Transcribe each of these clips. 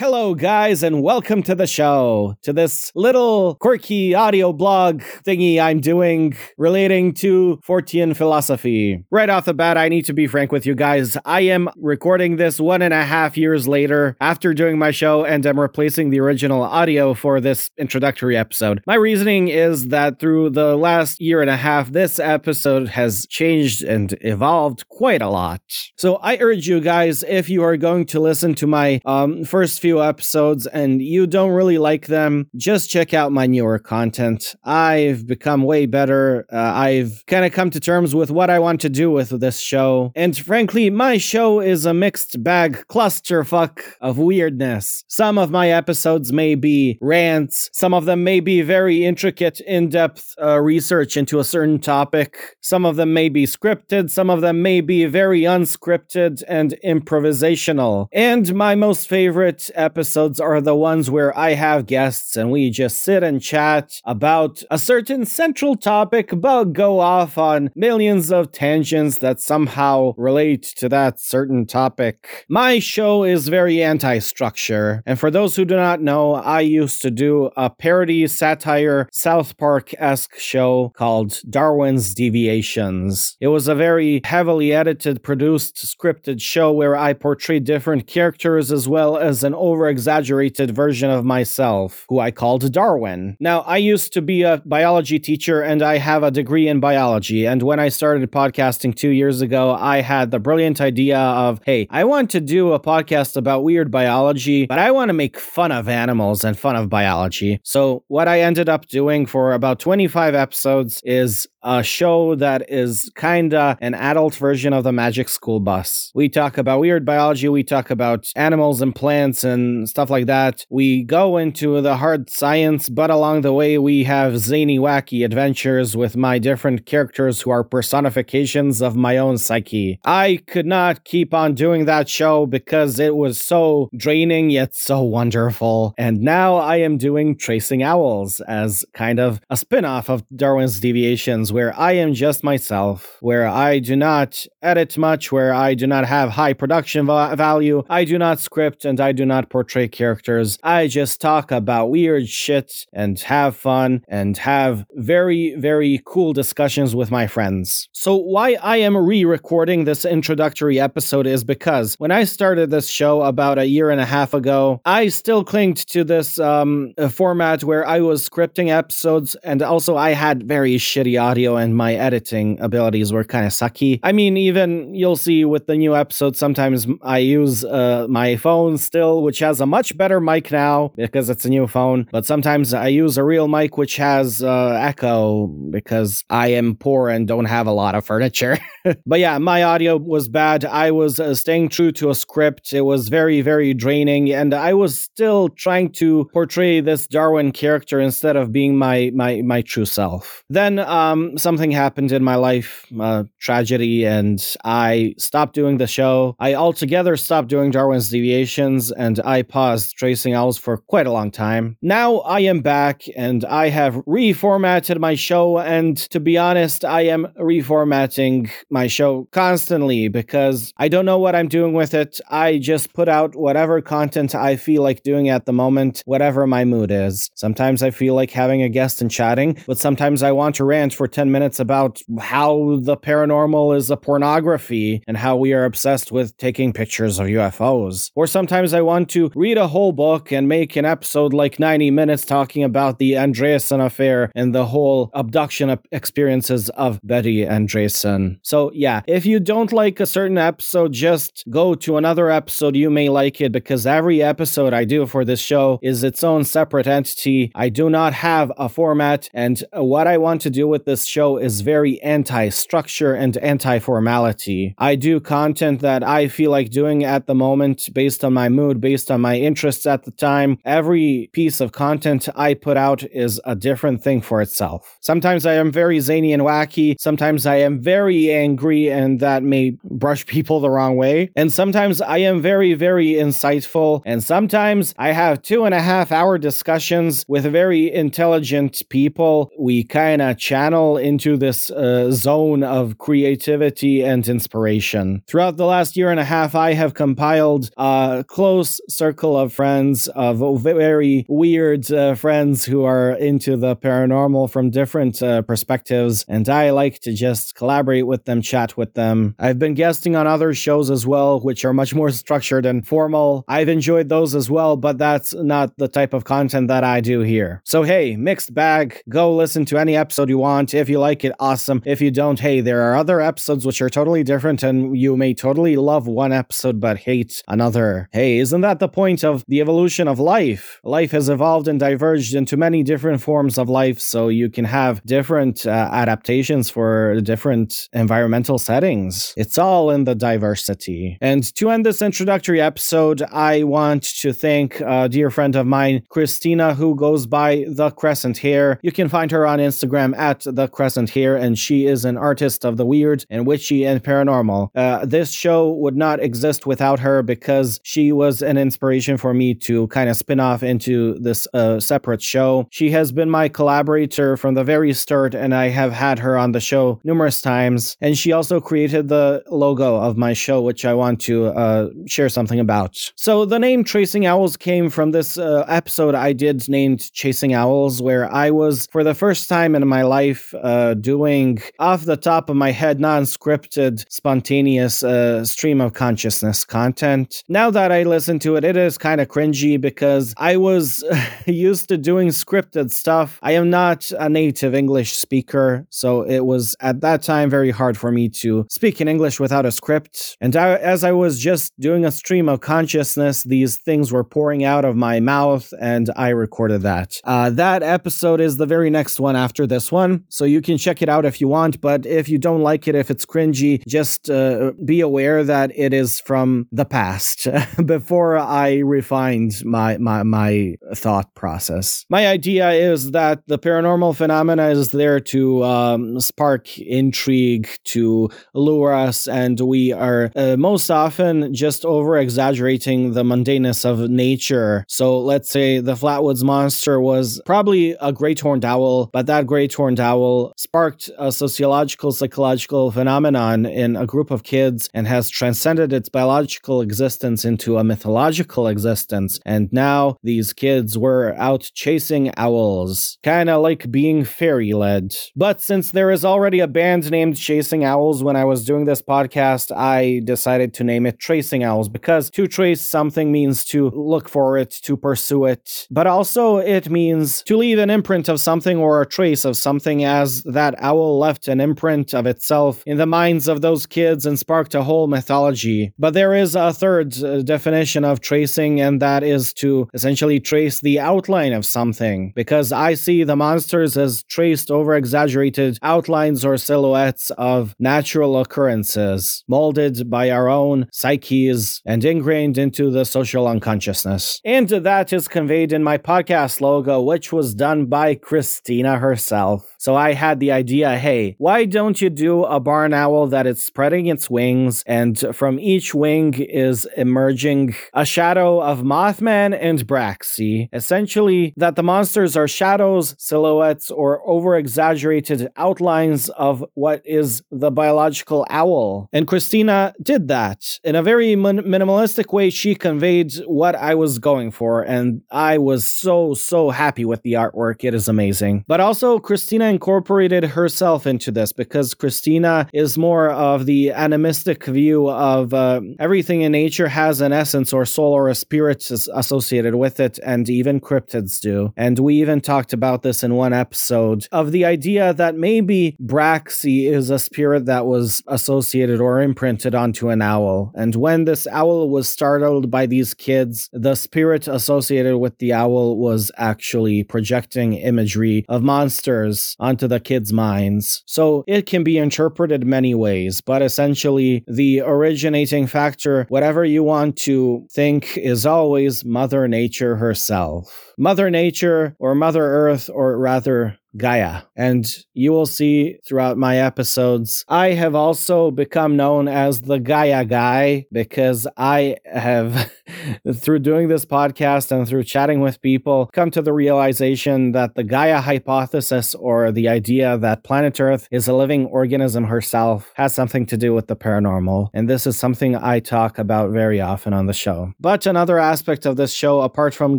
Hello, guys, and welcome to the show, to this little quirky audio blog thingy I'm doing relating to Fortean philosophy. Right off the bat, I need to be frank with you guys. I am recording this one and a half years later after doing my show, and I'm replacing the original audio for this introductory episode. My reasoning is that through the last year and a half, this episode has changed and evolved quite a lot. So I urge you guys, if you are going to listen to my um, first few episodes and you don't really like them, just check out my newer content. I've become way better. Uh, I've kind of come to terms with what I want to do with this show. And frankly, my show is a mixed bag clusterfuck of weirdness. Some of my episodes may be rants, some of them may be very intricate, in depth uh, research into a certain topic, some of them may be scripted, some of them may be very unscripted and improvisational. And my most favorite episodes are the ones where I have guests and we just sit and chat about a certain central topic, but go off on millions of tangents that somehow relate to that certain topic. My show is very anti structure, and for those who do not know, I used to do a parody satire South Park esque show called Darwin's Deviations. It was a very heavily edited, produced, scripted show where I portrayed different characters as well as an over exaggerated version of myself, who I called Darwin. Now, I used to be a biology teacher and I have a degree in biology. And when I started podcasting two years ago, I had the brilliant idea of, hey, I want to do a podcast about weird biology, but I want to make fun of animals and fun of biology. So, what I ended up doing for about 25 episodes is a show that is kinda an adult version of the Magic School Bus. We talk about weird biology, we talk about animals and plants and stuff like that. We go into the hard science, but along the way we have zany, wacky adventures with my different characters who are personifications of my own psyche. I could not keep on doing that show because it was so draining yet so wonderful. And now I am doing Tracing Owls as kind of a spin-off of Darwin's Deviations where I am just myself, where I do not edit much, where I do not have high production va- value, I do not script, and I do not portray characters. I just talk about weird shit and have fun and have very, very cool discussions with my friends. So, why I am re recording this introductory episode is because when I started this show about a year and a half ago, I still clinged to this um, format where I was scripting episodes and also I had very shitty audio audio and my editing abilities were kind of sucky. I mean, even you'll see with the new episode, sometimes I use uh, my phone still, which has a much better mic now because it's a new phone. But sometimes I use a real mic, which has uh, echo because I am poor and don't have a lot of furniture. but yeah, my audio was bad. I was uh, staying true to a script. It was very, very draining, and I was still trying to portray this Darwin character instead of being my my my true self. Then um, something happened in my life, a tragedy, and I stopped doing the show. I altogether stopped doing Darwin's Deviations, and I paused Tracing Owls for quite a long time. Now I am back, and I have reformatted my show, and to be honest, I am reformatting my show constantly because I don't know what I'm doing with it. I just put out whatever content I feel like doing at the moment, whatever my mood is. Sometimes I feel like having a guest and chatting, but sometimes I want to rant for 10 minutes about how the paranormal is a pornography and how we are obsessed with taking pictures of UFOs. Or sometimes I want to read a whole book and make an episode like 90 minutes talking about the Andreasson affair and the whole abduction experiences of Betty Andreasson. So, yeah, if you don't like a certain episode, just go to another episode. You may like it because every episode I do for this show is its own separate entity. I do not have a format, and what I want to do with this show is very anti structure and anti formality. I do content that I feel like doing at the moment based on my mood, based on my interests at the time. Every piece of content I put out is a different thing for itself. Sometimes I am very zany and wacky. Sometimes I am very angry, and that may brush people the wrong way. And sometimes I am very, very insightful. And sometimes I have two and a half hour discussions with very intelligent people. We kind of channel into this uh, zone of creativity and inspiration. Throughout the last year and a half, I have compiled a close circle of friends, of very weird uh, friends who are into the paranormal from different uh, perspectives, and I like to just collaborate with them, chat with them. I've been guesting on other shows as well, which are much more structured and formal. I've enjoyed those as well, but that's not the type of content that I do here. So, hey, mixed bag. Go listen to any episode you want. If you like it, awesome. If you don't, hey, there are other episodes which are totally different, and you may totally love one episode but hate another. Hey, isn't that the point of the evolution of life? Life has evolved and diverged into many different forms of life, so you can have different uh, adaptations for different environmental settings. It's all in the diversity. And to end this introductory episode, I want to thank a dear friend of mine, Christina, who goes by The Crescent Hair. You can find her on Instagram at The Crescent Hair, and she is an artist of the weird and witchy and paranormal. Uh, this show would not exist without her because she was an inspiration for me to kind of spin off into this uh, separate show. She has been my collaborator from the very start, and I have had her on the show numerous times. And she also created the logo of my show, which I want to uh, share something about. So, the name Tracing Owls came from this uh, episode I did named Chasing Owls, where I was, for the first time in my life, uh, doing off the top of my head, non scripted, spontaneous uh, stream of consciousness content. Now that I listen to it, it is kind of cringy because I was used to doing scripted stuff. I am not a native English speaker, so it was at that time very hard for me to speak in English without a script. And I, as I was just doing a stream of consciousness, these things were pouring out of my mouth, and I recorded that. Uh, that episode is the very next one after this one, so you can check it out if you want. But if you don't like it, if it's cringy, just uh, be aware that it is from the past before I refined my my my thought process. My idea is that the paranormal phenomena is there to um, spark intrigue, to lure us, and we are uh, most often just over exaggerating the mundaneness of nature. So let's say the Flatwoods monster was probably a great horned owl, but that great horned owl sparked a sociological, psychological phenomenon in a group of kids and has transcended its biological existence into a mythological existence. And now these kids were out chasing owls, kind of like being fairy led. But since there is already a band named Chasing Owls when I was doing this podcast, I decided to name it Tracing Owls because to trace something means to look for it, to pursue it, but also it means to leave an imprint of something or a trace of something as that owl left an imprint of itself in the minds of those kids and sparked a whole mythology. But there is a third uh, definition of tracing, and that is to essentially trace the outline of something, because I see the monsters as traced over exaggerated outlines or silhouettes of natural occurrences, molded by our own psyches and ingrained into the social unconsciousness. And that is conveyed in my podcast logo, which was done by Christina herself. So I had the idea hey, why don't you do a barn owl that is spreading its wings, and from each wing is emerging a shadow of Mothman and Braxy? Essentially, that the monsters are shadows, silhouettes, or over exaggerated outlines of what is the biological owl. And Christina did that. In a very min- minimalistic way, she conveyed what I was going for, and I was so, so happy with the artwork. It is amazing. But also, Christina incorporated herself into this because Christina is more of the animistic view of uh, everything in nature has an essence or soul or a spirit associated with it, and even cryptids do. And we even talked about this in one episode of the idea that maybe Braxy is a spirit that was associated or imprinted onto an owl. And when this owl was startled by these kids, the spirit associated with the owl was actually projecting imagery of monsters onto the kids' minds. So it can be interpreted many ways, but essentially, the originating factor, whatever you want to think, is always Mother Nature herself. Mother Nature, or Mother Earth, or rather Gaia. And you will see throughout my episodes, I have also become known as the Gaia guy because I have, through doing this podcast and through chatting with people, come to the realization that the Gaia hypothesis or the idea that planet Earth is a living organism herself has something to do with the paranormal. And this is something I talk about very often on the show. But another aspect of this show, apart from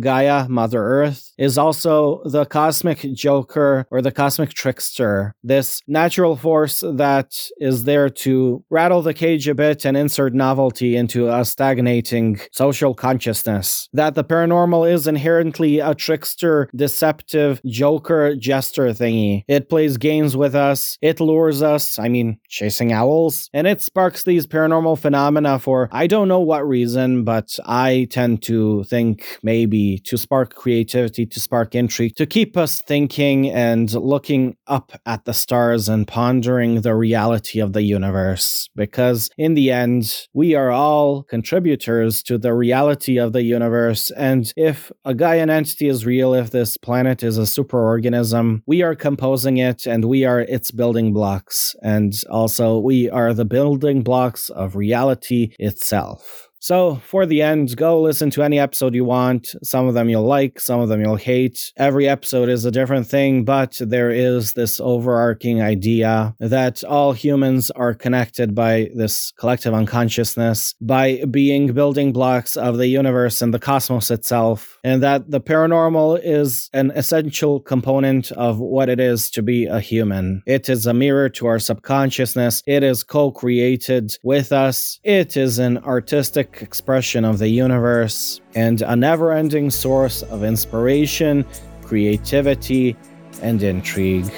Gaia, Mother Earth, is also the cosmic joker or the cosmic trickster, this natural force that is there to rattle the cage a bit and insert novelty into a stagnating social consciousness. That the paranormal is inherently a trickster, deceptive, joker, jester thingy. It plays games with us, it lures us, I mean, chasing owls, and it sparks these paranormal phenomena for I don't know what reason, but I tend to think maybe to spark creativity, to spark intrigue, to keep us thinking and looking up at the stars and pondering the reality of the universe. Because in the end, we are all contributors to the reality of the universe. And if a Gaian entity is real, if this planet is a superorganism, we are composing it and we are its building blocks. And also, we are the building blocks of reality itself. So, for the end, go listen to any episode you want. Some of them you'll like, some of them you'll hate. Every episode is a different thing, but there is this overarching idea that all humans are connected by this collective unconsciousness, by being building blocks of the universe and the cosmos itself, and that the paranormal is an essential component of what it is to be a human. It is a mirror to our subconsciousness, it is co created with us, it is an artistic expression of the universe and a never ending source of inspiration, creativity, and intrigue.